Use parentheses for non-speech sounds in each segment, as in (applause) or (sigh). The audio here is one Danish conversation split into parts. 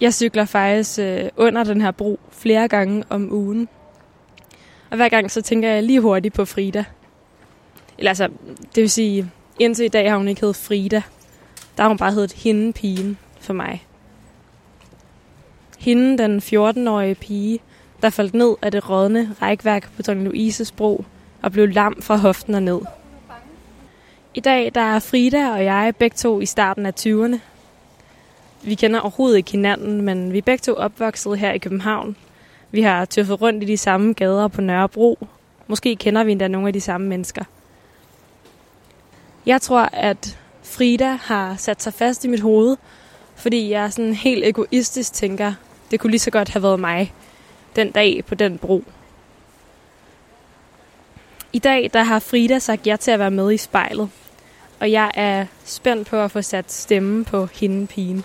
Jeg cykler faktisk øh, under den her bro flere gange om ugen. Og hver gang så tænker jeg lige hurtigt på Frida. Eller altså, det vil sige, indtil i dag har hun ikke heddet Frida. Der har hun bare heddet hende pigen for mig. Hende, den 14-årige pige, der faldt ned af det rådne rækværk på Dronning Louises bro og blev lam fra hoften og ned. I dag der er Frida og jeg begge to i starten af 20'erne. Vi kender overhovedet ikke hinanden, men vi er begge to opvokset her i København. Vi har tøffet rundt i de samme gader på Nørrebro. Måske kender vi endda nogle af de samme mennesker. Jeg tror, at Frida har sat sig fast i mit hoved, fordi jeg sådan helt egoistisk tænker, det kunne lige så godt have været mig den dag på den bro. I dag der har Frida sagt ja til at være med i spejlet, og jeg er spændt på at få sat stemme på hende pigen.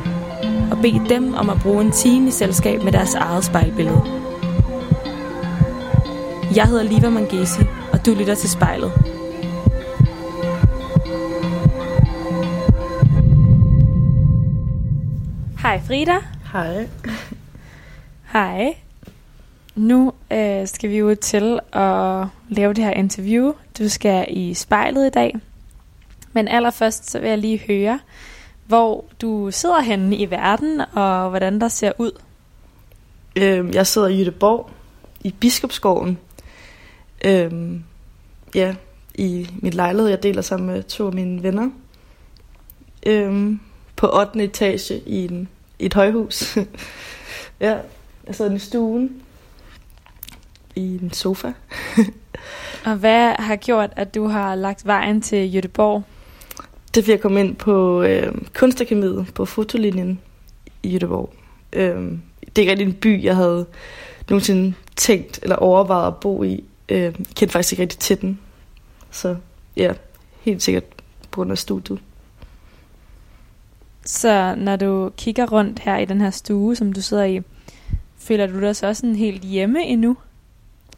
og bede dem om at bruge en time i selskab med deres eget spejlbillede. Jeg hedder Liva Mangesi, og du lytter til spejlet. Hej Frida. Hej. Hej. Nu øh, skal vi jo til at lave det her interview. Du skal i spejlet i dag. Men allerførst så vil jeg lige høre, hvor du sidder henne i verden, og hvordan der ser ud. Øhm, jeg sidder i Jødeborg, i Biskopsgården. Øhm, ja, i mit lejlighed. Jeg deler sammen med to af mine venner. Øhm, på 8. etage i, en, i et højhus. (laughs) ja, jeg sidder i stuen. I en sofa. (laughs) og hvad har gjort, at du har lagt vejen til Jødeborg? Det fik jeg komme ind på øh, kunstakademiet på fotolinjen i Jødeborg. Øh, det er ikke rigtig en by, jeg havde nogensinde tænkt eller overvejet at bo i. Øh, jeg kendte faktisk ikke rigtig til den. Så ja, helt sikkert på grund af studiet. Så når du kigger rundt her i den her stue, som du sidder i, føler du dig så også sådan helt hjemme endnu?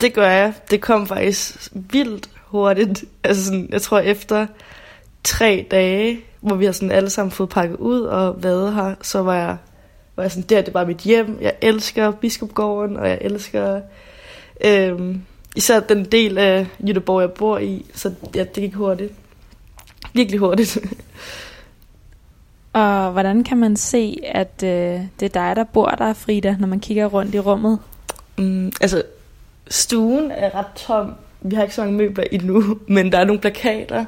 Det gør jeg. Det kom faktisk vildt hurtigt. Altså sådan, jeg tror efter tre dage, hvor vi har sådan alle sammen fået pakket ud og været her, så var jeg, var jeg sådan, der det er bare mit hjem. Jeg elsker Biskopgården, og jeg elsker øhm, især den del af Jødeborg, jeg bor i. Så ja, det gik hurtigt. Virkelig hurtigt. og hvordan kan man se, at øh, det er dig, der bor der, Frida, når man kigger rundt i rummet? Mm, altså, stuen er ret tom. Vi har ikke så mange møbler endnu, (laughs) men der er nogle plakater,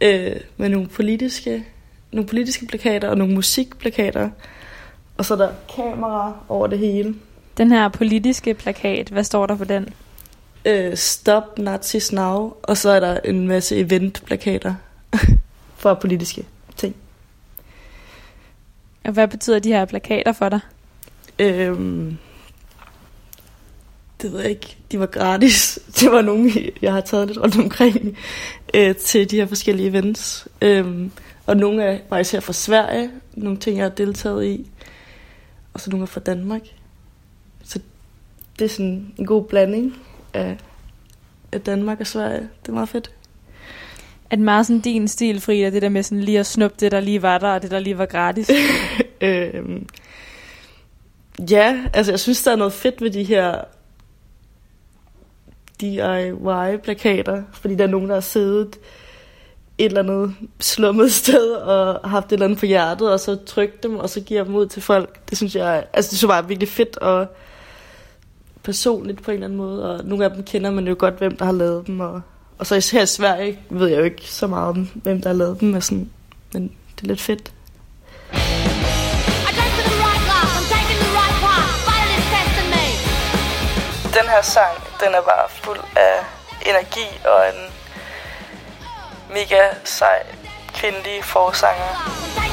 øh, med nogle politiske, nogle politiske plakater og nogle musikplakater. Og så er der kamera over det hele. Den her politiske plakat, hvad står der på den? Øh, Stop Nazis Now. Og så er der en masse eventplakater (laughs) for politiske ting. Og hvad betyder de her plakater for dig? Øhm, det ved jeg ikke. De var gratis. (laughs) Det var nogle, jeg har taget lidt rundt omkring øh, til de her forskellige events. Øhm, og nogle af var især fra Sverige, nogle ting, jeg har deltaget i, og så nogle er fra Danmark. Så det er sådan en god blanding af, af Danmark og Sverige. Det er meget fedt. Det meget sådan din stil, Frida, det der med sådan lige at snuppe det, der lige var der, og det, der lige var gratis? (laughs) øhm, ja, altså jeg synes, der er noget fedt ved de her DIY-plakater, fordi der er nogen, der har siddet et eller andet slummet (laughs) sted og haft et eller andet på hjertet, og så trykt dem, og så giver dem ud til folk. Det synes jeg, altså det synes jeg bare virkelig fedt og personligt på en eller anden måde, og nogle af dem kender man jo godt, hvem der har lavet dem, og, og så her i Sverige ved jeg jo ikke så meget om, hvem der har lavet dem, men, sådan, men det er lidt fedt. Den her sang, den er bare fuld af energi og en mega sej kvindelig forsanger.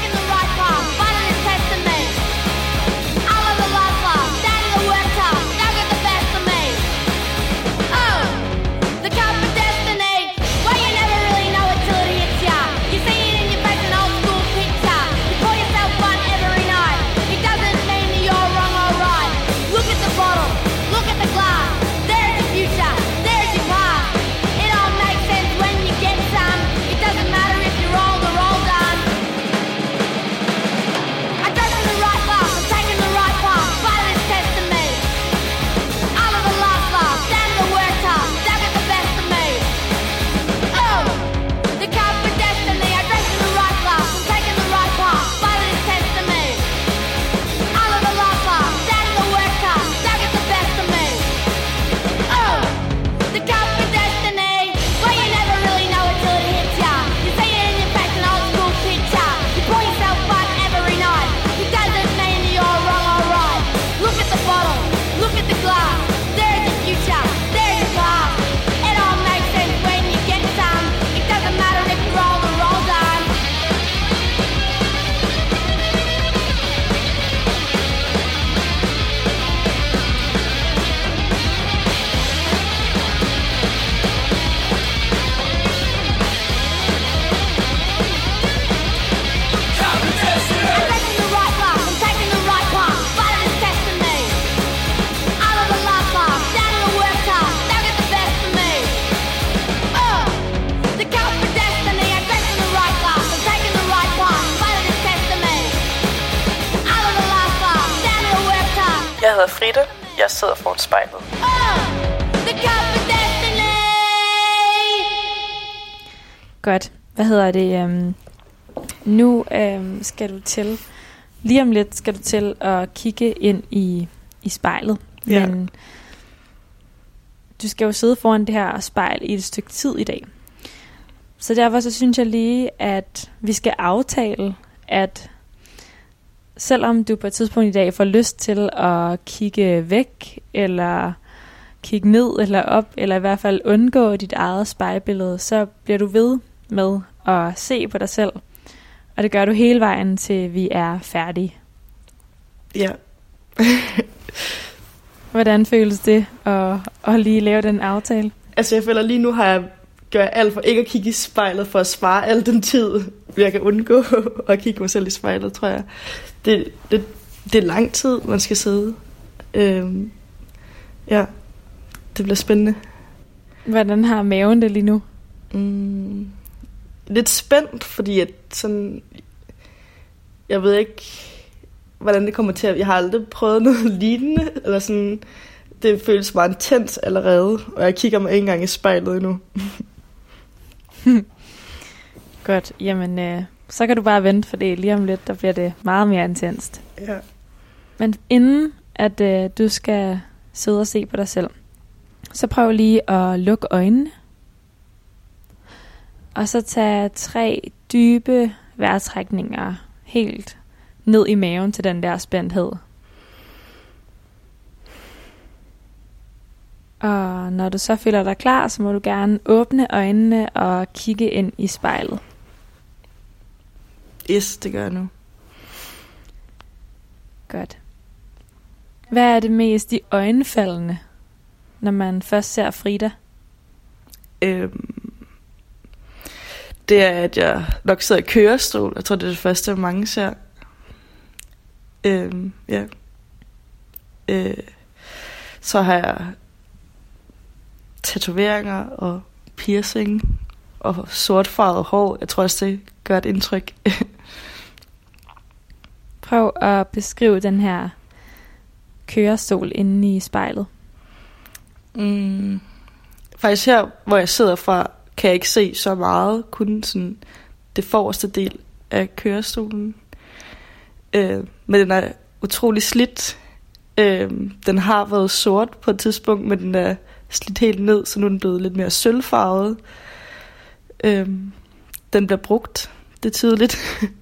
Hedder Frida. Jeg sidder foran spejlet. Godt. Hvad hedder det? Um, nu um, skal du til, lige om lidt skal du til at kigge ind i, i spejlet. Ja. Men du skal jo sidde foran det her spejl i et stykke tid i dag. Så derfor så synes jeg lige, at vi skal aftale, at selvom du på et tidspunkt i dag får lyst til at kigge væk, eller kigge ned eller op, eller i hvert fald undgå dit eget spejlbillede, så bliver du ved med at se på dig selv. Og det gør du hele vejen til vi er færdige. Ja. (laughs) Hvordan føles det at, at lige lave den aftale? Altså, jeg føler lige nu har jeg gør jeg alt for ikke at kigge i spejlet, for at spare al den tid, jeg kan undgå (laughs) at kigge mig selv i spejlet, tror jeg. Det, det, det er lang tid, man skal sidde. Øhm, ja, det bliver spændende. Hvordan har maven det lige nu? Mm, lidt spændt, fordi at sådan, jeg ved ikke, hvordan det kommer til at... Jeg har aldrig prøvet noget (laughs) lignende, eller sådan... Det føles meget intens allerede, og jeg kigger mig ikke engang i spejlet endnu. (laughs) Godt, jamen øh, så kan du bare vente, for det lige om lidt, der bliver det meget mere intenst. Ja. Men inden at øh, du skal sidde og se på dig selv, så prøv lige at lukke øjnene. Og så tage tre dybe vejrtrækninger helt ned i maven til den der spændthed. Og når du så føler dig klar, så må du gerne åbne øjnene og kigge ind i spejlet. Yes, det gør jeg nu. Godt. Hvad er det mest i øjenfaldende, når man først ser Frida? Øhm, det er, at jeg nok sidder i kørestol. Jeg tror, det er det første, mange ser. Øhm, ja. Øh, så har jeg tatoveringer og piercing og sortfarvet hår. Jeg tror også, det gør et indtryk. (laughs) Prøv at beskrive den her kørestol inde i spejlet. Mm. Faktisk her, hvor jeg sidder fra, kan jeg ikke se så meget. Kun sådan det forreste del af kørestolen. Øh, men den er utrolig slidt. Øh, den har været sort på et tidspunkt, men den er slidt helt ned, så nu er den blevet lidt mere sølvfarvet. Øh, den bliver brugt. Det er tydeligt. (laughs)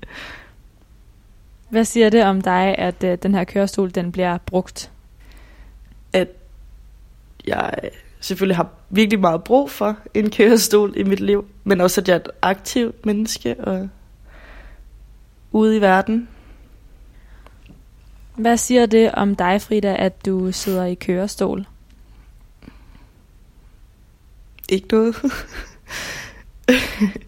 Hvad siger det om dig, at øh, den her kørestol den bliver brugt? at jeg selvfølgelig har virkelig meget brug for en kørestol i mit liv, men også at jeg er et aktivt menneske og ude i verden. Hvad siger det om dig, Frida, at du sidder i kørestol? Ikke noget. (laughs)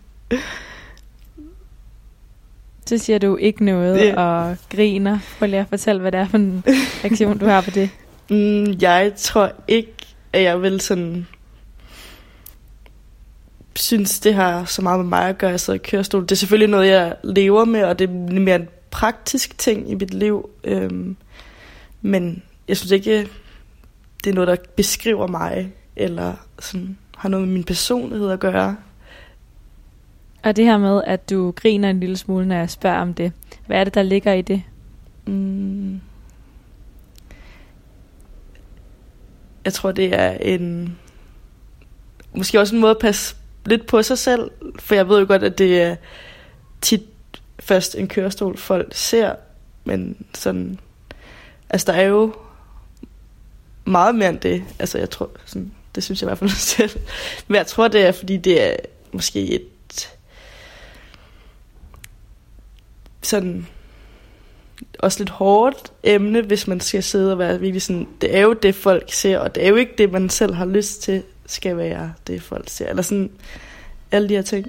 Så siger du ikke noget Det- og griner. Prøv lige at fortælle, hvad det er for en (laughs) reaktion, du har på det. Mm, jeg tror ikke, at jeg vil sådan synes, det har så meget med mig at gøre, at jeg sidder i kørestol. Det er selvfølgelig noget, jeg lever med, og det er mere en praktisk ting i mit liv. Øhm, men jeg synes ikke, det er noget, der beskriver mig, eller sådan, har noget med min personlighed at gøre. Og det her med, at du griner en lille smule, når jeg spørger om det. Hvad er det, der ligger i det? Mm. Jeg tror, det er en... Måske også en måde at passe lidt på sig selv. For jeg ved jo godt, at det er tit først en kørestol, folk ser. Men sådan... Altså, der er jo meget mere end det. Altså, jeg tror... Sådan, det synes jeg i hvert fald selv. Men jeg tror, det er, fordi det er måske et... Sådan også lidt hårdt emne, hvis man skal sidde og være virkelig sådan, det er jo det, folk ser, og det er jo ikke det, man selv har lyst til, skal være det, folk ser. Eller sådan, alle de her ting.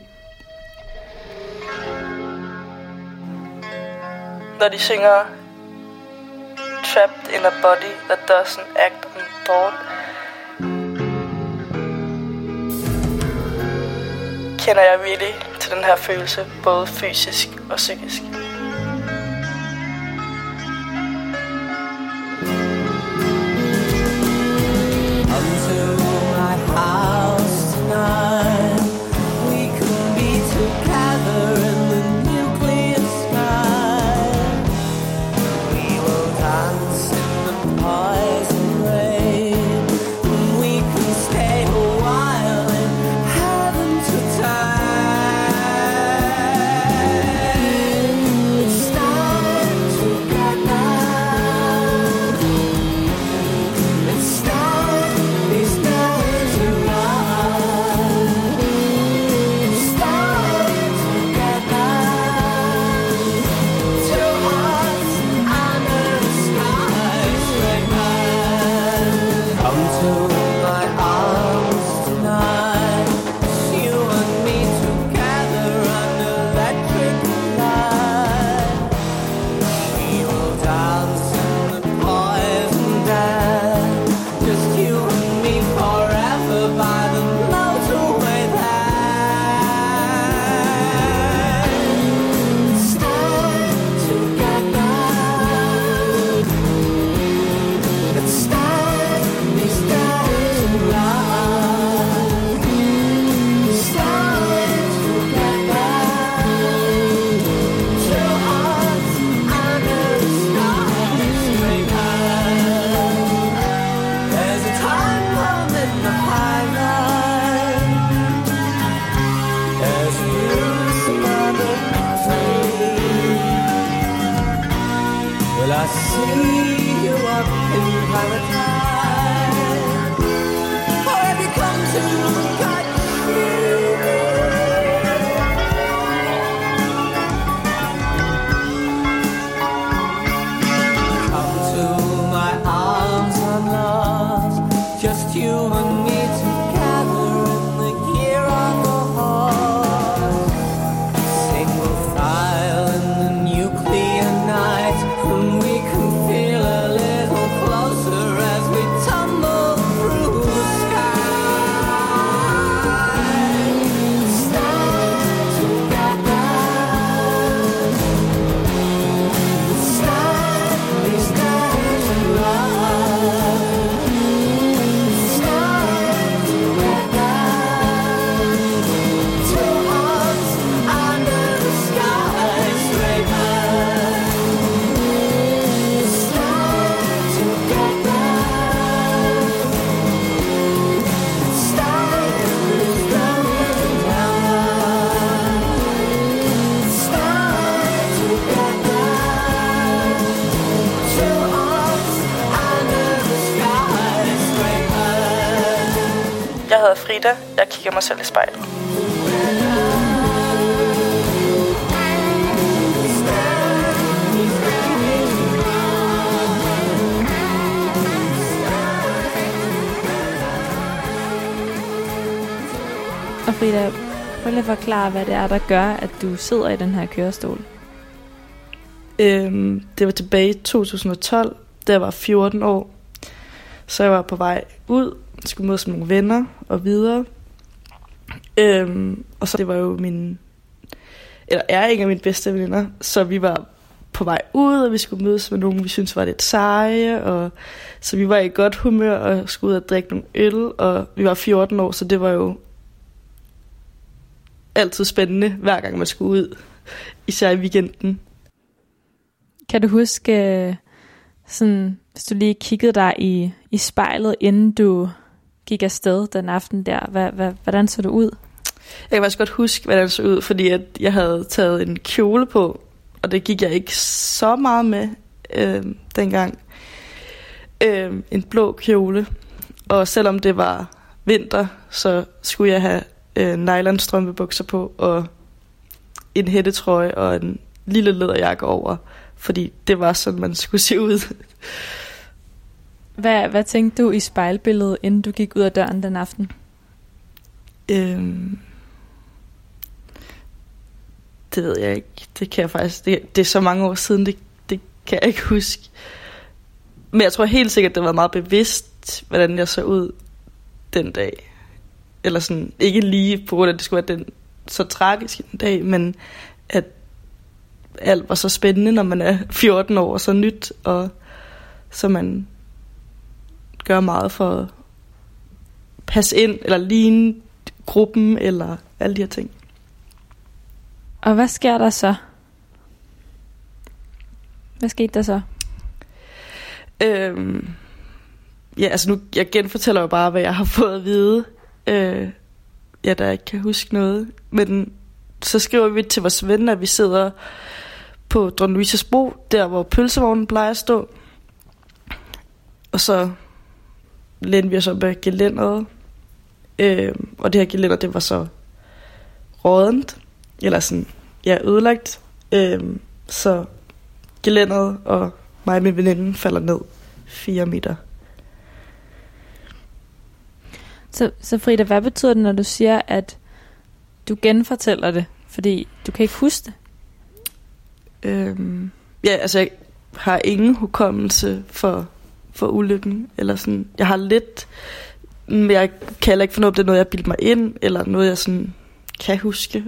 Når de synger Trapped in a body that doesn't act on thought, kender jeg virkelig til den her følelse, både fysisk og psykisk. pilot time. Kigger mig selv i spejlet. Og Frida, prøv lige at forklare, hvad det er, der gør, at du sidder i den her kørestol. Øhm, det var tilbage i 2012, da jeg var 14 år. Så jeg var på vej ud, skulle mødes med nogle venner og videre. Øhm, og så det var jo min, eller er en af mine bedste veninder, så vi var på vej ud, og vi skulle mødes med nogen, vi synes var lidt seje, og så vi var i godt humør og skulle ud og drikke nogle øl, og vi var 14 år, så det var jo altid spændende, hver gang man skulle ud, især i weekenden. Kan du huske, øh, sådan, hvis du lige kiggede dig i, i spejlet, inden du gik afsted den aften der, hvad, hvad, hvordan så du ud? Jeg kan faktisk godt huske, hvordan det så ud, fordi at jeg havde taget en kjole på, og det gik jeg ikke så meget med øh, dengang. Øh, en blå kjole, og selvom det var vinter, så skulle jeg have øh, nylon strømpebukser på, og en hættetrøje og en lille læderjakke over, fordi det var sådan, man skulle se ud. Hvad, hvad tænkte du i spejlbilledet, inden du gik ud af døren den aften? Øhm, det ved jeg ikke. Det kan jeg faktisk. Det, det er så mange år siden, det, det kan jeg ikke huske. Men jeg tror helt sikkert, det var meget bevidst, hvordan jeg så ud den dag. Eller sådan, ikke lige på grund af, at det skulle være den så tragiske dag, men at alt var så spændende, når man er 14 år og så nyt, og så man gør meget for at passe ind, eller ligne gruppen, eller alle de her ting. Og hvad sker der så? Hvad skete der så? Øhm, ja, altså nu, jeg genfortæller jo bare, hvad jeg har fået at vide. Øh, ja, der ikke kan huske noget. Men så skriver vi til vores ven, at vi sidder på Don Luisas Bro, der hvor pølsevognen plejer at stå. Og så lændte vi os op af gelænderet. Øh, og det her gelænder, det var så rådent, eller sådan, ja, ødelagt. Øh, så gelænderet og mig og min veninde falder ned 4 meter. Så, så Frida, hvad betyder det, når du siger, at du genfortæller det? Fordi du kan ikke huske det. Øhm, ja, altså jeg har ingen hukommelse for, for ulykken. Eller sådan. Jeg har lidt, men jeg kan heller ikke finde ud af, det er noget, jeg bilder mig ind, eller noget, jeg sådan kan huske.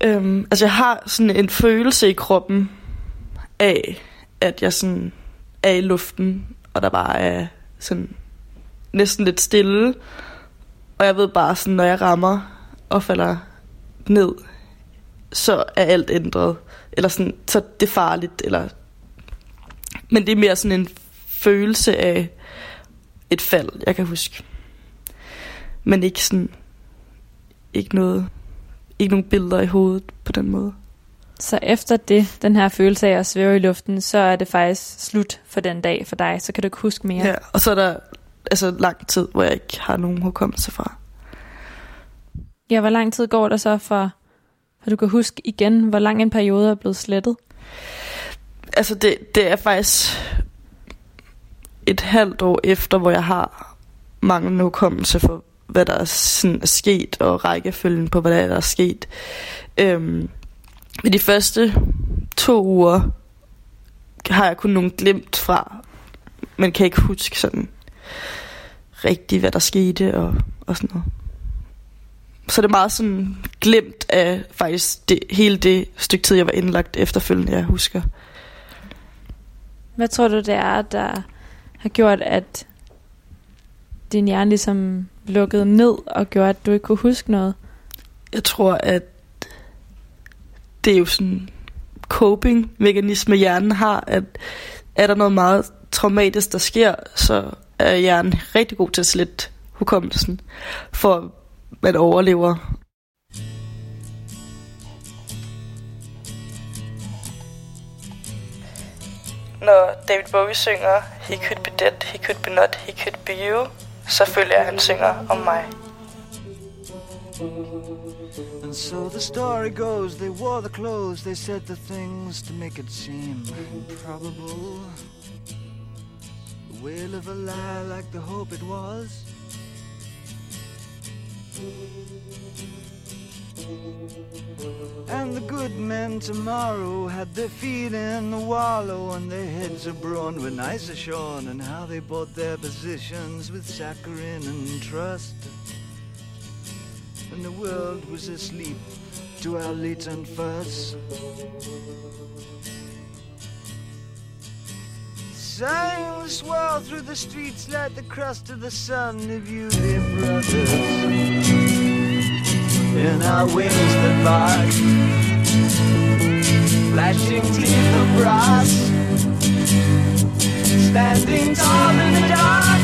Øhm, altså jeg har sådan en følelse i kroppen af, at jeg sådan er i luften, og der bare er sådan næsten lidt stille. Og jeg ved bare sådan, når jeg rammer og falder ned, så er alt ændret. Eller sådan, så det er farligt. Eller... Men det er mere sådan en følelse af et fald, jeg kan huske. Men ikke sådan, ikke noget, ikke nogen billeder i hovedet på den måde. Så efter det, den her følelse af at svæve i luften, så er det faktisk slut for den dag for dig. Så kan du ikke huske mere. Ja, og så er der altså lang tid, hvor jeg ikke har nogen hukommelse fra. Ja, hvor lang tid går der så for, for du kan huske igen, hvor lang en periode er blevet slettet? Altså det, det er faktisk et halvt år efter, hvor jeg har manglende hukommelse for, hvad der er, sådan er sket, og rækkefølgen på, hvad der er, sket. Øhm, i de første to uger har jeg kun nogle glemt fra, men kan ikke huske sådan rigtigt, hvad der skete og, og sådan noget. Så det er meget sådan glemt af faktisk det, hele det stykke tid, jeg var indlagt efterfølgende, jeg husker. Hvad tror du, det er, der har gjort, at din hjerne ligesom lukkede ned og gjorde, at du ikke kunne huske noget? Jeg tror, at det er jo sådan coping-mekanisme, hjernen har, at er der noget meget traumatisk, der sker, så er hjernen rigtig god til at slette hukommelsen, for at man overlever. Når David Bowie synger He could be dead, he could be not, he could be you, jeg, at han synger om mig. And so the story goes, they wore the clothes, they said the things to make it seem improbable. The wail of a lie like the hope it was. And the good men tomorrow had their feet in the wallow and their heads abroad with nicer shorn and how they bought their positions with saccharine and trust. And the world was asleep to our latent fuss. Signs swirl through the streets like the crust of the sun of you, dear brothers in our wings that bark, flashing teeth of brass, standing tall in the dark.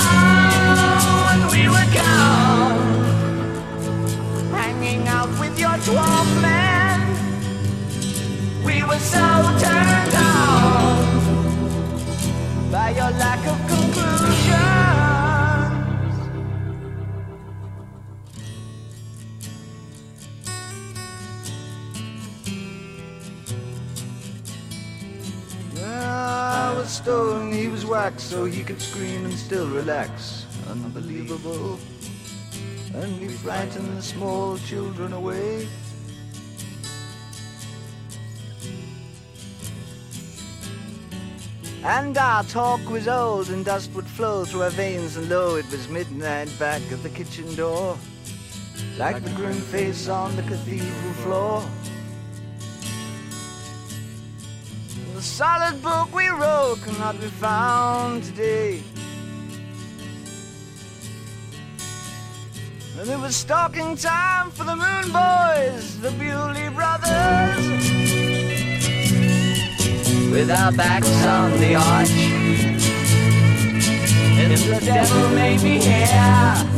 Oh, and we were gone, hanging out with your twelve men. We were so turned on by your lack stone, he was wax, so he could scream and still relax. Unbelievable. And we frightened the small children away. And our talk was old, and dust would flow through our veins, and lo, it was midnight back at the kitchen door, like the grim face on the cathedral floor. The solid book we wrote cannot be found today. And it was stalking time for the Moon Boys, the Bewley Brothers. With our backs on the arch. And the devil made me hear.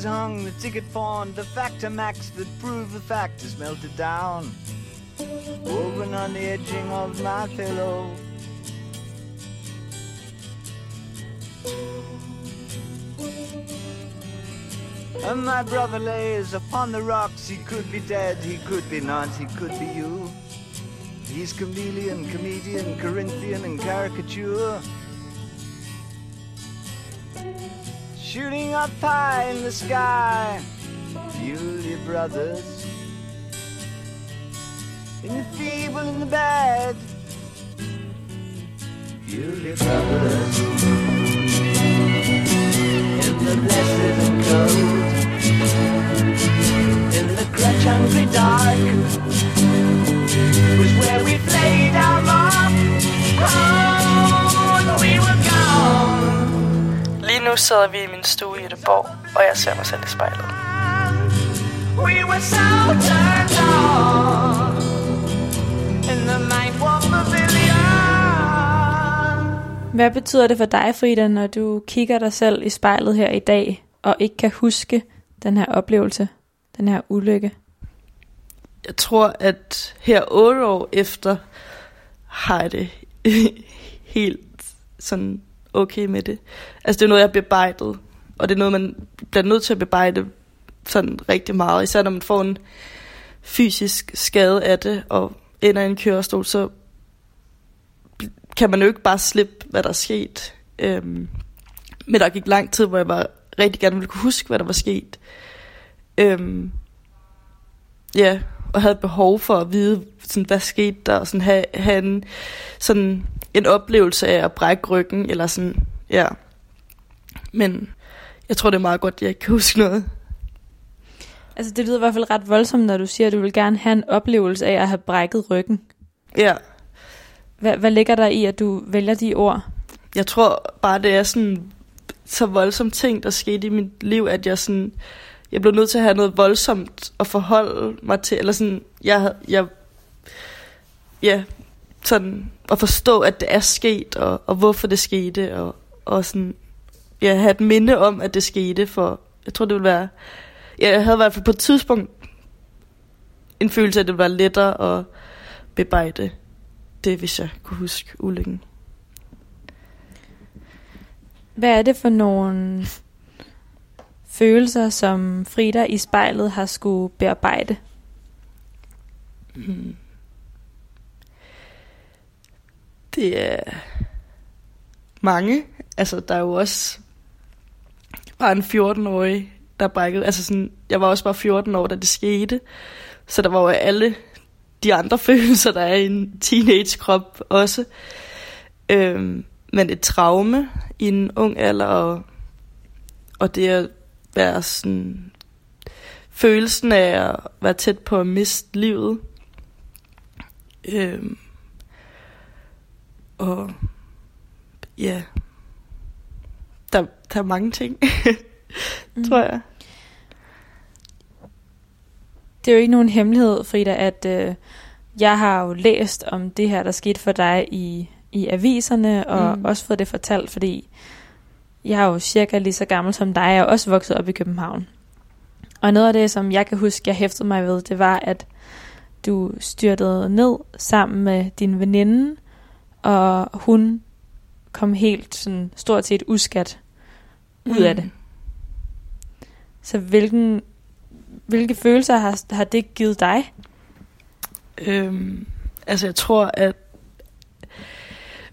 Is hung, the ticket pawned, the factor max that prove the fact is melted down. Woven on the edging of my pillow. And my brother lays upon the rocks. He could be dead, he could be not, he could be you. He's chameleon, comedian, Corinthian, and caricature. Shooting up high in the sky, Bewley brothers. In the feeble, in the bad, Bewley brothers. In the blessed and cold, in the crutch hungry dark, was where we played our mark. Oh, Lige nu sidder vi i min stue i Göteborg, og jeg ser mig selv i spejlet. We were so turned on in the pavilion. Hvad betyder det for dig, Frida, når du kigger dig selv i spejlet her i dag, og ikke kan huske den her oplevelse, den her ulykke? Jeg tror, at her otte år efter har jeg det (laughs) helt sådan okay med det. Altså det er noget, jeg har bebejdet, og det er noget, man bliver nødt til at bebejde sådan rigtig meget. Især når man får en fysisk skade af det, og ender i en kørestol, så kan man jo ikke bare slippe, hvad der er sket. Øhm, men der gik lang tid, hvor jeg var rigtig gerne ville kunne huske, hvad der var sket. Øhm, ja, og havde behov for at vide, sådan, hvad skete der, og sådan have, have en, sådan en oplevelse af at brække ryggen, eller sådan, ja. Men jeg tror, det er meget godt, at jeg ikke kan huske noget. Altså det lyder i hvert fald ret voldsomt, når du siger, at du vil gerne have en oplevelse af at have brækket ryggen. Ja, Hvad, hvad ligger der i, at du vælger de ord? jeg tror bare, det er sådan så voldsomt ting, der skete i mit liv, at jeg sådan, jeg blev nødt til at have noget voldsomt at forholde mig til, eller sådan, jeg, havde- jeg, ja, sådan, at forstå, at det er sket, og, og hvorfor det skete, og, og sådan, ja, have et minde om, at det skete, for jeg tror, det ville være, ja, jeg havde i hvert fald på et tidspunkt en følelse af, at det ville være lettere at bebrejde det, hvis jeg kunne huske ulykken. Hvad er det for nogle følelser, som Frida i spejlet har skulle bearbejde? Mm. Det er mange. Altså, der er jo også bare en 14-årig, der brækkede. Altså sådan, jeg var også bare 14 år, da det skete. Så der var jo alle de andre (laughs) følelser, der er i en teenage-krop også. Øhm, men et traume i en ung alder, og, og det at være sådan... Følelsen af at være tæt på at miste livet. Øhm, og ja, der, der er mange ting, (laughs) mm. tror jeg. Det er jo ikke nogen hemmelighed, Frida, at øh, jeg har jo læst om det her, der skete for dig i, i aviserne, og Mm. også fået det fortalt, fordi jeg er jo cirka lige så gammel som dig, jeg er også vokset op i København. Og noget af det, som jeg kan huske, jeg hæftede mig ved, det var, at du styrtede ned sammen med din veninde, og hun kom helt sådan stort set uskat ud af det. Så hvilken, hvilke følelser har, har det givet dig? Øhm, altså jeg tror, at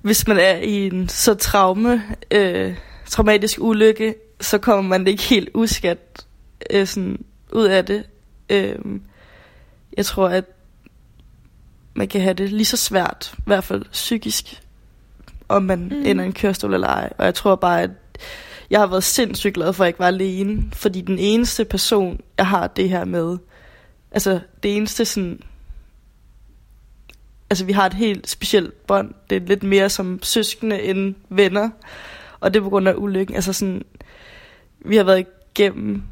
hvis man er i en så traume, øh, traumatisk ulykke, så kommer man ikke helt uskat øh, sådan, ud af det. Øhm, jeg tror, at man kan have det lige så svært, i hvert fald psykisk, om man. Mm. ender i en kørestol eller ej. Og jeg tror bare, at jeg har været sindssygt glad for, at jeg ikke var alene. Fordi den eneste person, jeg har det her med, altså det eneste sådan, altså vi har et helt specielt bånd. Det er lidt mere som søskende end venner. Og det er på grund af ulykken. Altså sådan, vi har været igennem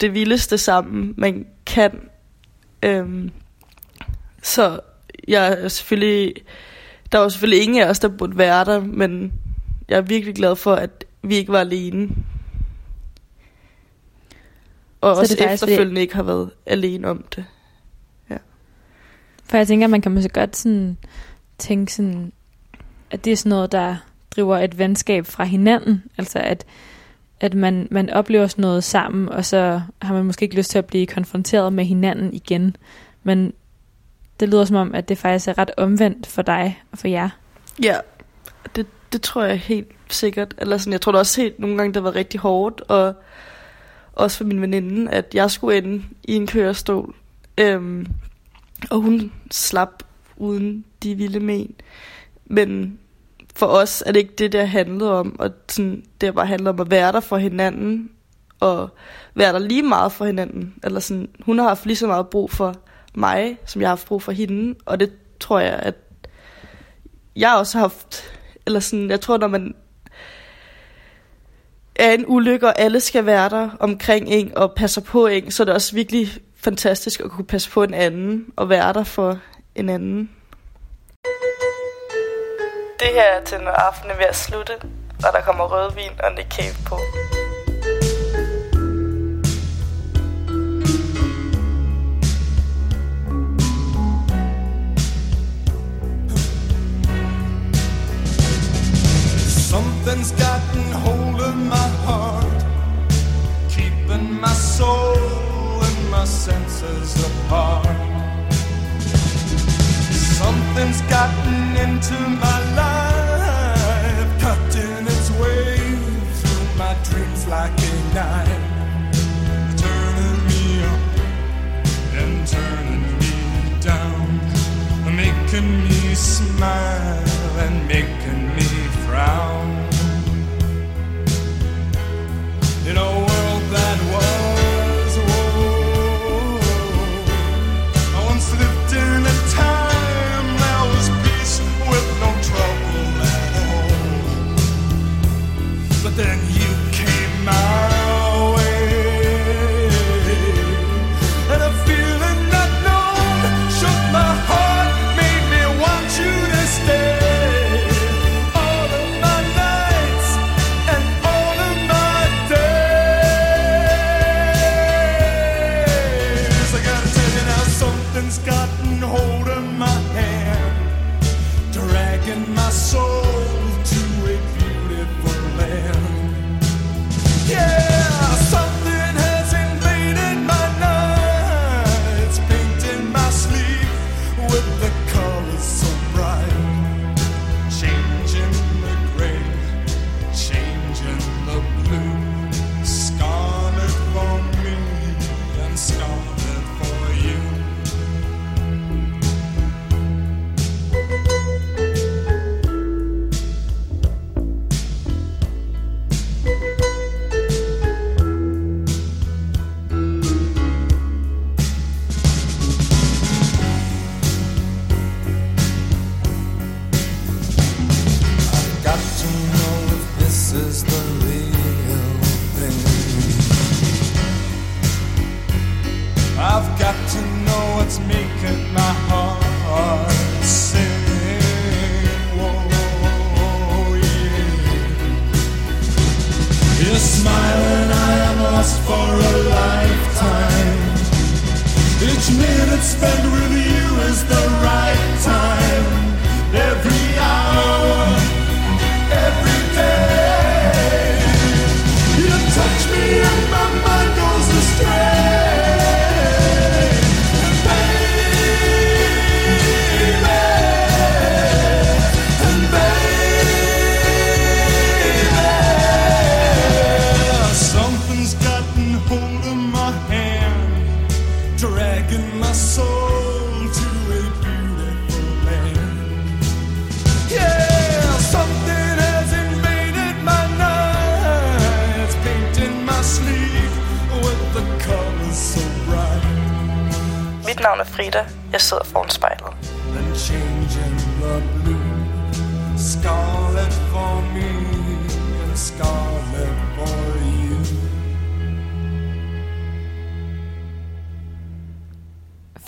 det vildeste sammen, man kan. Øhm, så jeg er selvfølgelig, der var selvfølgelig ingen af os, der burde være der, men jeg er virkelig glad for, at vi ikke var alene. Og Så også det efterfølgende ikke har været alene om det. For jeg tænker, man kan måske godt sådan tænke sådan, at det er sådan noget, der driver et venskab fra hinanden. Altså at, at man, man oplever sådan noget sammen, og så har man måske ikke lyst til at blive konfronteret med hinanden igen. Men det lyder som om, at det faktisk er ret omvendt for dig og for jer. Ja, det, det tror jeg helt sikkert. Eller sådan, jeg tror da også helt nogle gange, det var rigtig hårdt, og også for min veninde, at jeg skulle ende i en kørestol. Øhm, og hun slap uden de vilde men. Men for os er det ikke det, der handlede om. Og sådan, det bare handlet om at være der for hinanden. Og være der lige meget for hinanden. Eller sådan, hun har haft lige så meget brug for mig, som jeg har haft brug for hende. Og det tror jeg, at jeg også har haft, eller sådan, jeg tror, når man er en ulykke, og alle skal være der omkring en og passer på en, så er det også virkelig fantastisk at kunne passe på en anden og være der for en anden. Det her er til, når aftenen er ved at slutte, og der kommer rødvin og Nick Cave på. Something's gotten hold of my heart, keeping my soul and my senses apart. Something's gotten into my life, cutting its way through my dreams like a knife, turning me up and turning me down, making me smile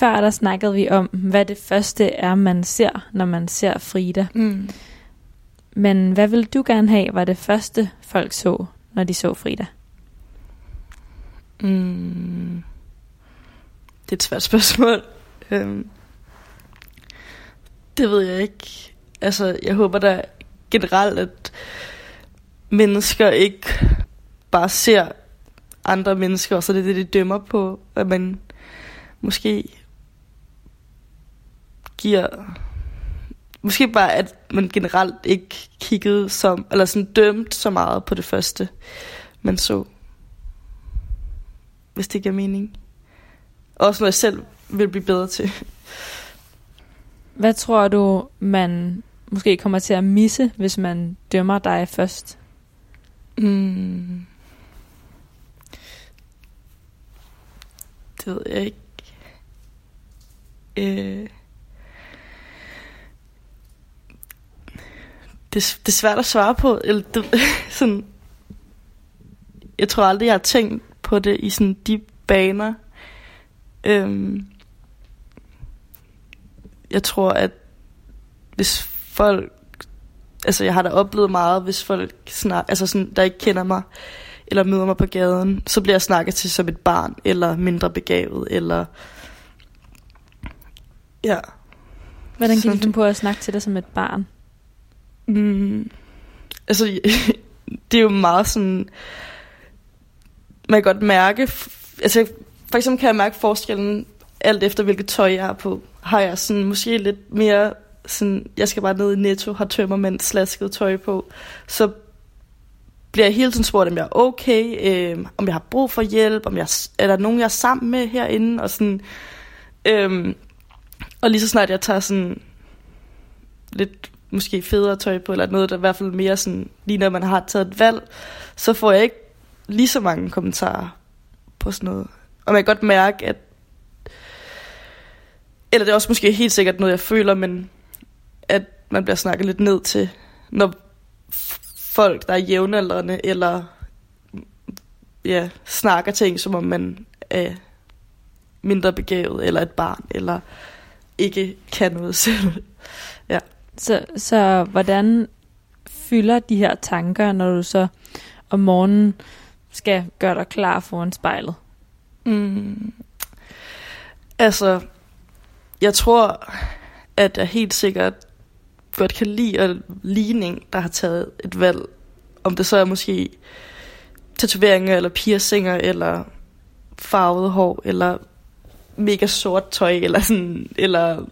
Før der snakkede vi om, hvad det første er, man ser, når man ser Frida. Mm. Men hvad vil du gerne have, var det første, folk så, når de så Frida? Mm. Det er et svært (laughs) spørgsmål. Øhm. Det ved jeg ikke. Altså, jeg håber da generelt, at mennesker ikke bare ser andre mennesker, og så er det det, de dømmer på. At man måske giver... Måske bare, at man generelt ikke kiggede som... Eller sådan dømt så meget på det første, man så. Hvis det giver mening. Også noget, jeg selv vil blive bedre til. Hvad tror du, man måske kommer til at misse, hvis man dømmer dig først? Mm. Det ved jeg ikke. Øh. Det, det er svært at svare på. Eller det, (laughs) sådan, jeg tror aldrig, jeg har tænkt på det i sådan de baner. Øhm, jeg tror, at hvis folk... Altså, jeg har da oplevet meget, hvis folk snak, altså sådan, der ikke kender mig, eller møder mig på gaden, så bliver jeg snakket til som et barn, eller mindre begavet, eller... Ja. Hvordan Sådan du på at snakke til dig som et barn? Mm, altså, (laughs) det er jo meget sådan... Man kan godt mærke... Altså, for eksempel kan jeg mærke forskellen alt efter, hvilket tøj jeg har på. Har jeg sådan måske lidt mere sådan... Jeg skal bare ned i Netto, har tømmermænd slasket tøj på. Så bliver jeg hele tiden spurgt, om jeg er okay, øh, om jeg har brug for hjælp, om jeg, er der nogen, jeg er sammen med herinde, og sådan... Øh, og lige så snart jeg tager sådan lidt måske federe tøj på, eller noget, der i hvert fald mere sådan, lige når man har taget et valg, så får jeg ikke lige så mange kommentarer på sådan noget. Og man kan godt mærke, at eller det er også måske helt sikkert noget, jeg føler, men at man bliver snakket lidt ned til, når folk, der er jævnaldrende, eller ja, snakker ting, som om man er mindre begavet, eller et barn, eller ikke kan noget selv. Så, så hvordan fylder de her tanker, når du så om morgenen skal gøre dig klar foran spejlet? Mm. Altså, jeg tror, at jeg helt sikkert godt kan lide at ligne en, der har taget et valg. Om det så er måske tatoveringer, eller piercinger, eller farvet hår, eller mega sort tøj, eller sådan, eller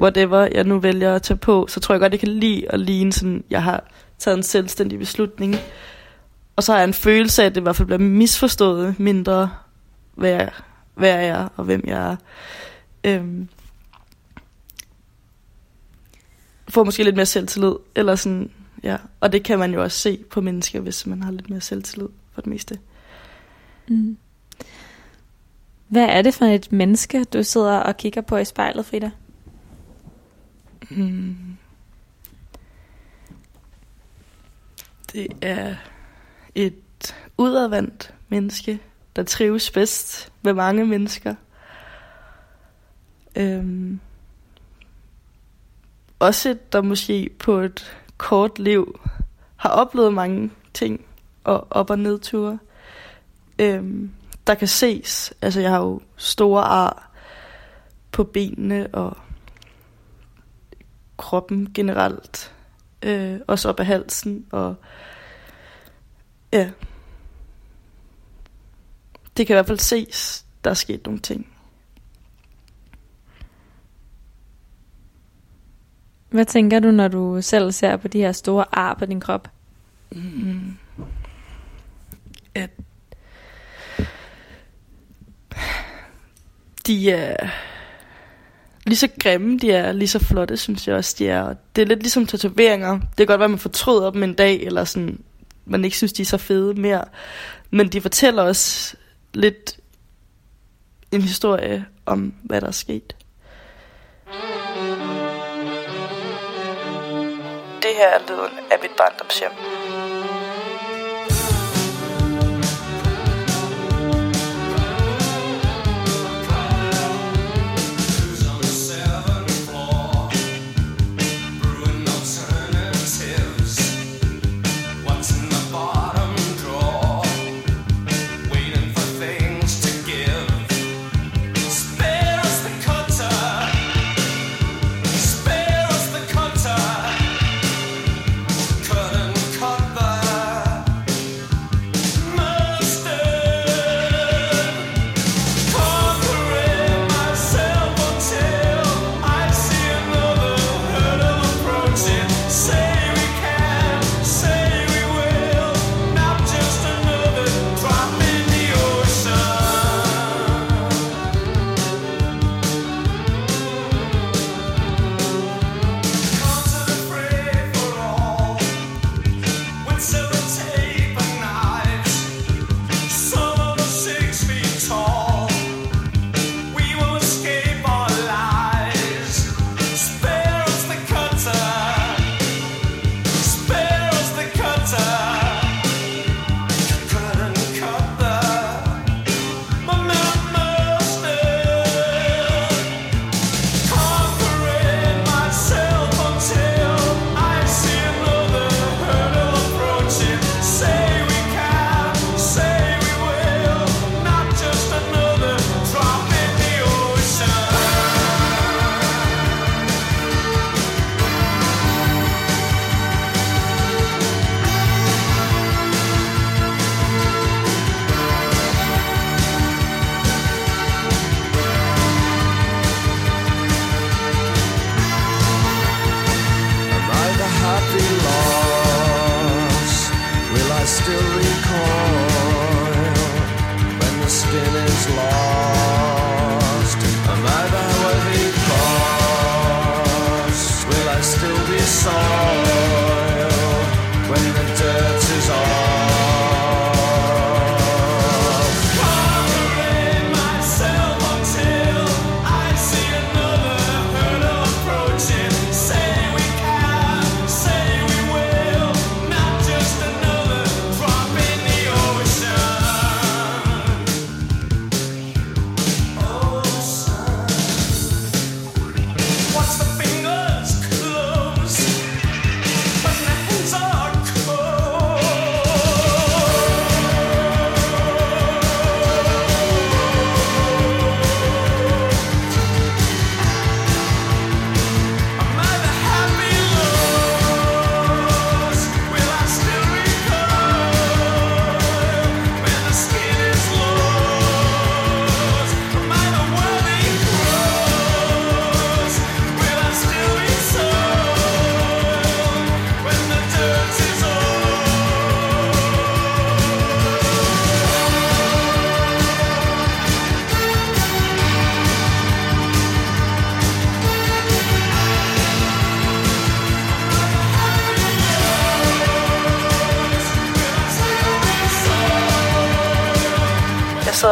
whatever jeg nu vælger at tage på, så tror jeg godt, jeg kan lide at ligne sådan, jeg har taget en selvstændig beslutning. Og så har jeg en følelse af, at det i hvert fald bliver misforstået mindre, hvad jeg, hvad jeg er og hvem jeg er. Øhm, får måske lidt mere selvtillid, eller sådan, ja. Og det kan man jo også se på mennesker, hvis man har lidt mere selvtillid for det meste. Mm. Hvad er det for et menneske, du sidder og kigger på i spejlet, Frida? Mm. Det er et udadvendt menneske, der trives bedst med mange mennesker. Øhm. Også et, der måske på et kort liv har oplevet mange ting og op- og nedture. øhm, der kan ses. Altså, jeg har jo store ar på benene og kroppen generelt. Øh, også op ad halsen. Og ja, det kan i hvert fald ses, der er sket nogle ting. Hvad tænker du, når du selv ser på de her store ar på din krop? Mm. At de er lige så grimme, de er lige så flotte, synes jeg også, de er. Det er lidt ligesom tatoveringer. Det kan godt være, at man fortryder dem en dag, eller sådan, man ikke synes, de er så fede mere. Men de fortæller os lidt en historie om, hvad der er sket. Det her er lyden af mit barndomshjem. Still recoil when the skin is lost?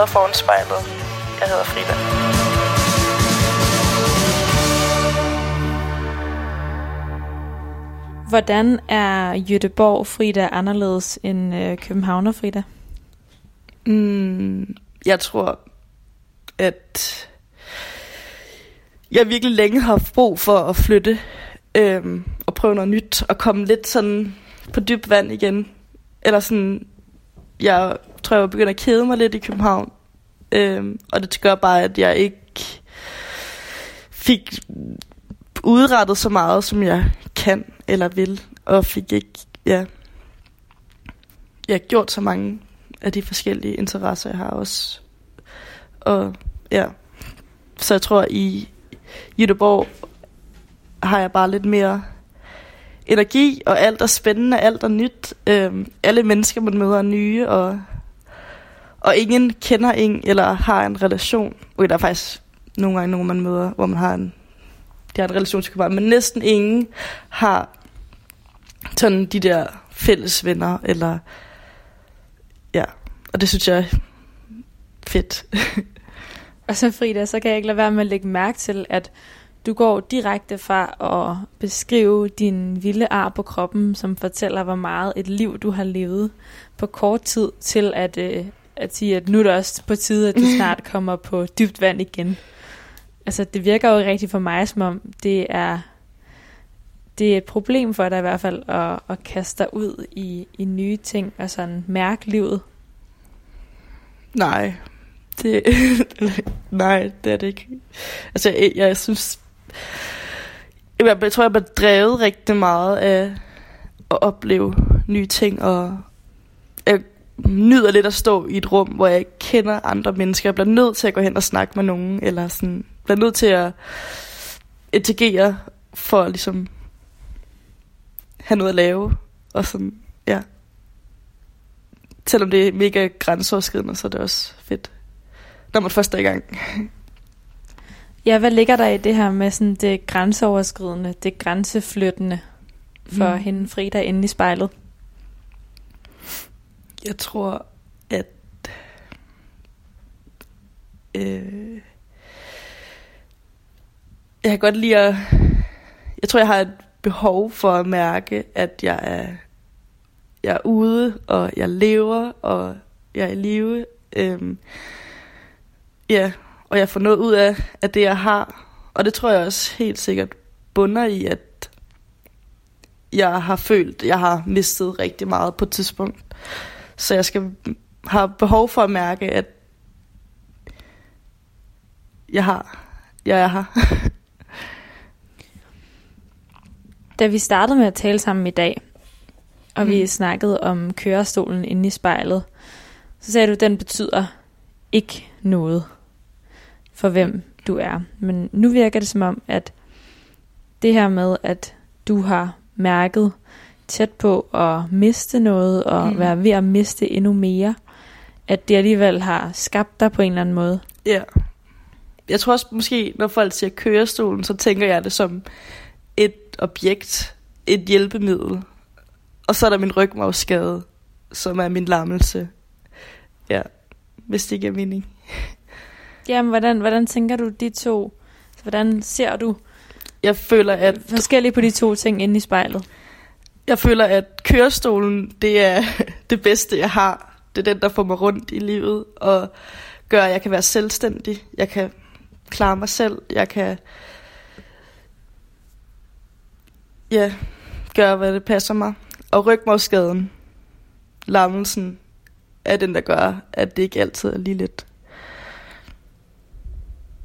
Sidder foran spejlet. Jeg hedder Frida. Hvordan er Jødeborg Frida anderledes end øh, Københavner Frida? Mm, jeg tror, at jeg virkelig længe har haft brug for at flytte øhm, og prøve noget nyt og komme lidt sådan på dyb vand igen. Eller sådan, jeg tror, jeg, jeg begynder at kede mig lidt i København. Øhm, og det gør bare, at jeg ikke fik udrettet så meget, som jeg kan eller vil. Og fik ikke, ja, jeg har gjort så mange af de forskellige interesser, jeg har også. Og ja, så jeg tror, i Jødeborg har jeg bare lidt mere energi, og alt er spændende, alt er nyt. Øhm, alle mennesker, man møder, er nye, og, og ingen kender en, eller har en relation. Okay, der er faktisk nogle gange nogen, man møder, hvor man har en, de har en relation til København, men næsten ingen har sådan de der fælles venner, eller ja, og det synes jeg er fedt. (laughs) Og så Frida, så kan jeg ikke lade være med at lægge mærke til, at du går direkte fra at beskrive din vilde ar på kroppen, som fortæller, hvor meget et liv du har levet på kort tid, til at, øh, at sige, at nu er det også på tide, at du (laughs) snart kommer på dybt vand igen. Altså, det virker jo rigtig for mig, som om det er, det er et problem for dig i hvert fald, at, at kaste dig ud i, i nye ting, og sådan mærke livet. Nej, det, (laughs) nej, det er det ikke. Altså, jeg, jeg synes, jeg, jeg tror, jeg bliver drevet rigtig meget af at opleve nye ting, og jeg nyder lidt at stå i et rum, hvor jeg ikke kender andre mennesker. Jeg bliver nødt til at gå hen og snakke med nogen, eller sådan, bliver nødt til at interagere for at ligesom have noget at lave, og sådan, ja. Selvom det er mega grænseoverskridende, så er det også fedt, når man først er i gang. (laughs) Ja, hvad ligger der i det her med sådan det grænseoverskridende, det grænseflyttende for mm. Hende Frida inde i spejlet? Jeg tror, at øh, jeg kan godt lide at, jeg tror, jeg har et behov for at mærke, at jeg er, jeg er ude, og jeg lever, og jeg er i live. Øhm, ja, og jeg får noget ud af, af det, jeg har. Og det tror jeg også helt sikkert bunder i, at jeg har følt, at jeg har mistet rigtig meget på et tidspunkt. Så jeg skal har behov for at mærke, at jeg har, jeg er her. (laughs) Da vi startede med at tale sammen i dag, og mm. vi snakkede om kørestolen inde i spejlet, så sagde du, at den betyder ikke noget for hvem du er. Men nu virker det som om, at det her med, at du har mærket tæt på at miste noget, og mm. Være ved at miste endnu mere, at det alligevel har skabt dig på en eller anden måde. Ja. Jeg tror også måske, når folk siger kørestolen, så tænker jeg det som et objekt, et hjælpemiddel. Og så er der min rygmavsskade, som er min lammelse. Ja, hvis det giver mening. (laughs) Jamen, hvordan, hvordan tænker du de to? Hvordan ser du Jeg føler, at forskelligt på de to ting inde i spejlet? Jeg føler, at kørestolen, det er (laughs) det bedste, jeg har. Det er den, der får mig rundt i livet, og gør, at jeg kan være selvstændig. Jeg kan klare mig selv. Jeg kan ja, gøre, hvad det passer mig. Og rygmavsskaden, lammelsen, er den, der gør, at det ikke altid er lige lidt.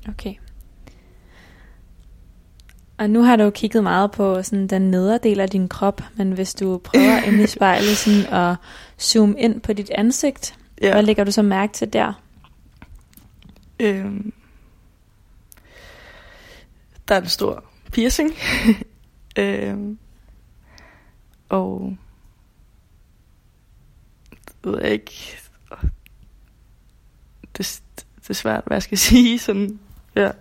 Okay. Og nu har du jo kigget meget på sådan den nedre del af din krop, men hvis du prøver inde i spejlet (laughs) sådan at zoome ind på dit ansigt, ja. Hvad lægger du så mærke til der? Øhm, der er en stor piercing. (laughs) øhm, og jeg ved ikke. Det, det er svært, hvad jeg skal (laughs) sige. Sådan, ja.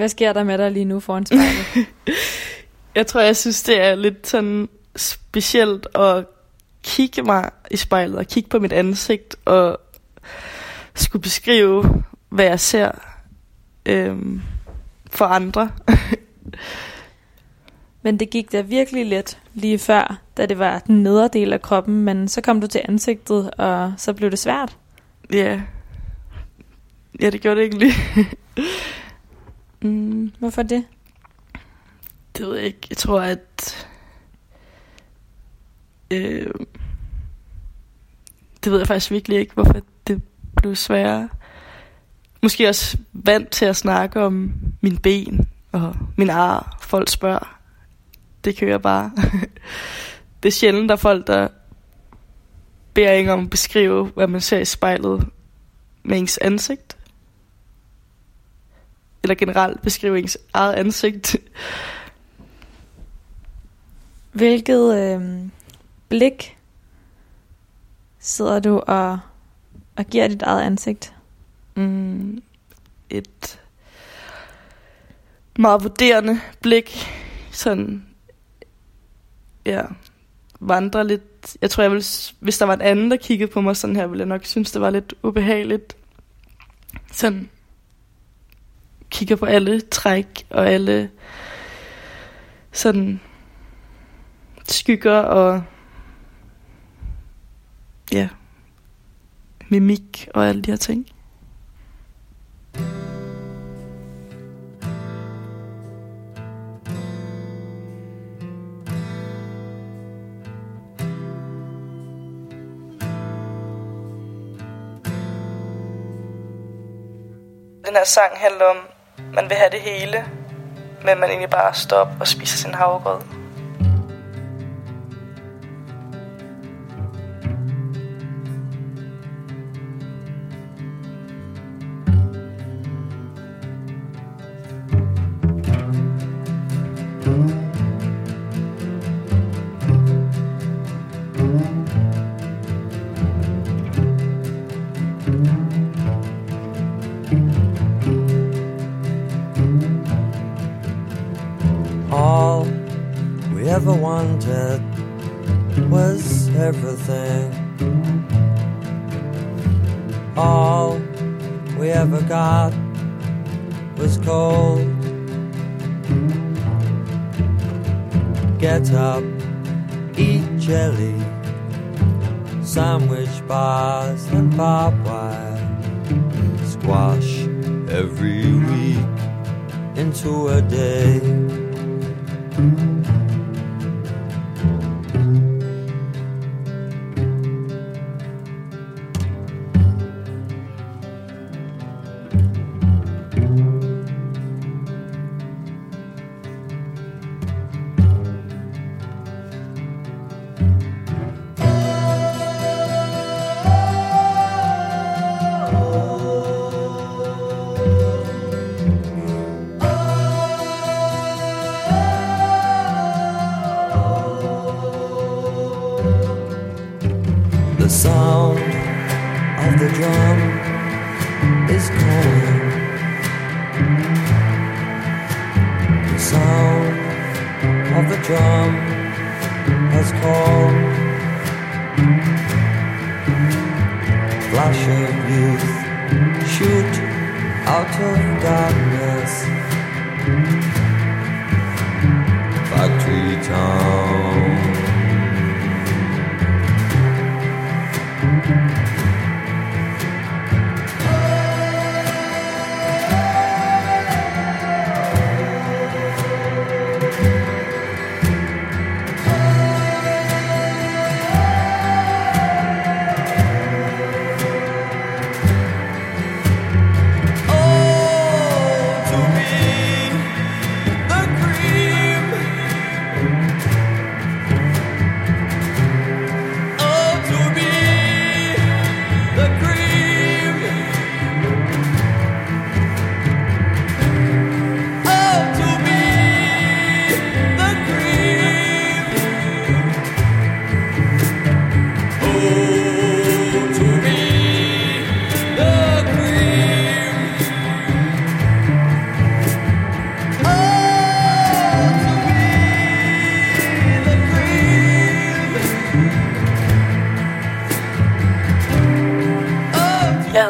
Hvad sker der med dig lige nu foran spejlet? (laughs) Jeg tror, jeg synes, det er lidt sådan specielt at kigge mig i spejlet og kigge på mit ansigt og skulle beskrive, hvad jeg ser øhm, for andre. (laughs) men det gik da virkelig let lige før, da det var den nedre del af kroppen, men så kom du til ansigtet, og så blev det svært. Ja. Ja, det gjorde det egentlig. (laughs) mm, Hvorfor det? det ved jeg ikke. Jeg tror, at... Øh, det ved jeg faktisk virkelig ikke, hvorfor det blev sværere. Måske også vant til at snakke om min ben og min ar. Folk spørger. Det kører bare. (laughs) det er sjældent, der er folk, der beder en om at beskrive, hvad man ser i spejlet med ens ansigt. Eller generelt beskrive ens eget ansigt. Hvilket øh, blik sidder du og, og giver dit eget ansigt? Mm, et meget vurderende blik. Sådan, ja, vandrer lidt. Jeg tror, jeg vil, hvis der var en anden, der kiggede på mig sådan her, ville jeg nok synes, det var lidt ubehageligt. Sådan, kigger på alle træk og alle sådan skygger og ja, mimik og alle de her ting. Den her sang handler om, man vil have det hele, men man egentlig bare står op og spiser sin havregrød. Of the drum has called. Flash of youth shoot out of darkness. Factory town.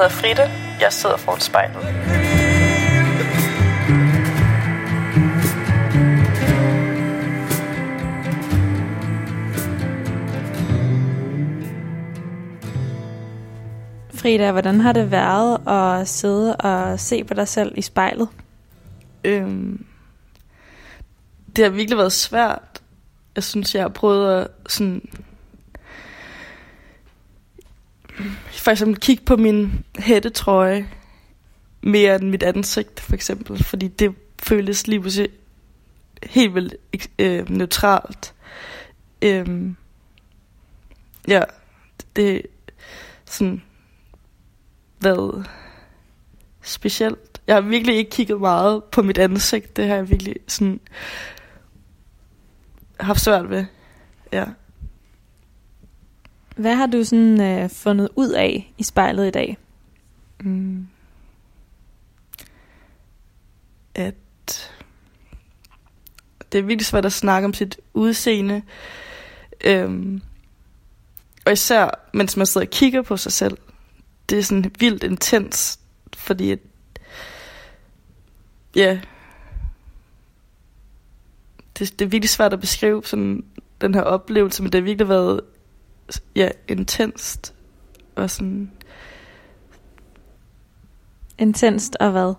Hedder Frida. Jeg sidder foran spejlet. Frida, hvordan har det været at sidde og se på dig selv i spejlet? Øhm, det har virkelig været svært. Jeg synes, jeg har prøvet at sådan for eksempel kigge på min hættetrøje mere end mit ansigt, for eksempel. Fordi det føles lige pludselig helt vildt øh, neutralt. Øh, ja, det er sådan været specielt. Jeg har virkelig ikke kigget meget på mit ansigt. Det har jeg virkelig sådan haft svært ved. Ja. Hvad har du sådan øh, fundet ud af i spejlet i dag? Mm. At det er virkelig svært at snakke om sit udseende. Øhm, og især, mens man sidder og kigger på sig selv. Det er sådan vildt intens, fordi at, ja, det, det er virkelig svært at beskrive sådan den her oplevelse, men det har virkelig været ja, intenst og sådan Intenst og hvad?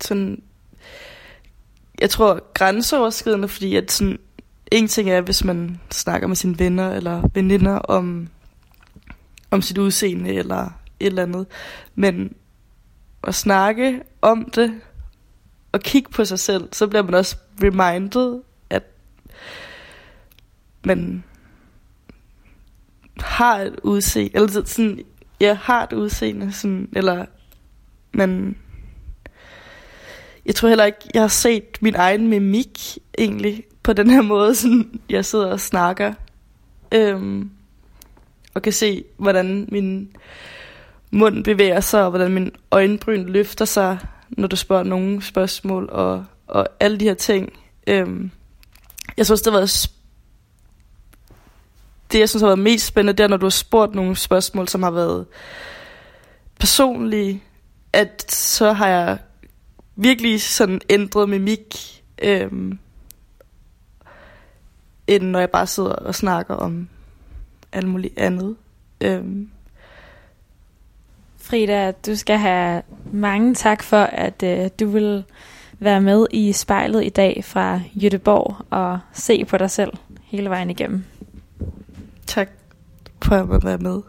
sådan, jeg tror grænseoverskridende, fordi at sådan, en ting er, hvis man snakker med sine venner eller veninder om, om sit udseende eller et eller andet, men at snakke om det og kigge på sig selv, så bliver man også reminded, man har et udseende, eller sådan, jeg har et udseende, sådan, eller man jeg tror heller ikke, jeg har set min egen mimik egentlig på den her måde, sådan jeg sidder og snakker. Øhm, og kan se, hvordan min mund bevæger sig, og hvordan min øjenbryn løfter sig, når du spørger nogle spørgsmål, og, og alle de her ting. Øhm, jeg synes, det har været sp- det, jeg synes har været mest spændende, det er, når du har spurgt nogle spørgsmål, som har været personlige, at så har jeg virkelig sådan ændret mimik, øhm, end når jeg bare sidder og snakker om alt muligt andet. Øhm, Frida, du skal have mange tak for, at øh, du vil være med i spejlet i dag fra Jødeborg og se på dig selv hele vejen igennem tak for at være med.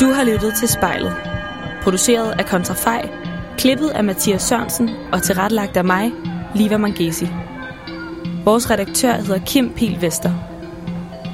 Du har lyttet til spejlet. Produceret af Kontrafej, klippet af Mathias Sørensen og tilrettelagt af mig, Liva Mangesi. Vores redaktør hedder Kim Pil Vester.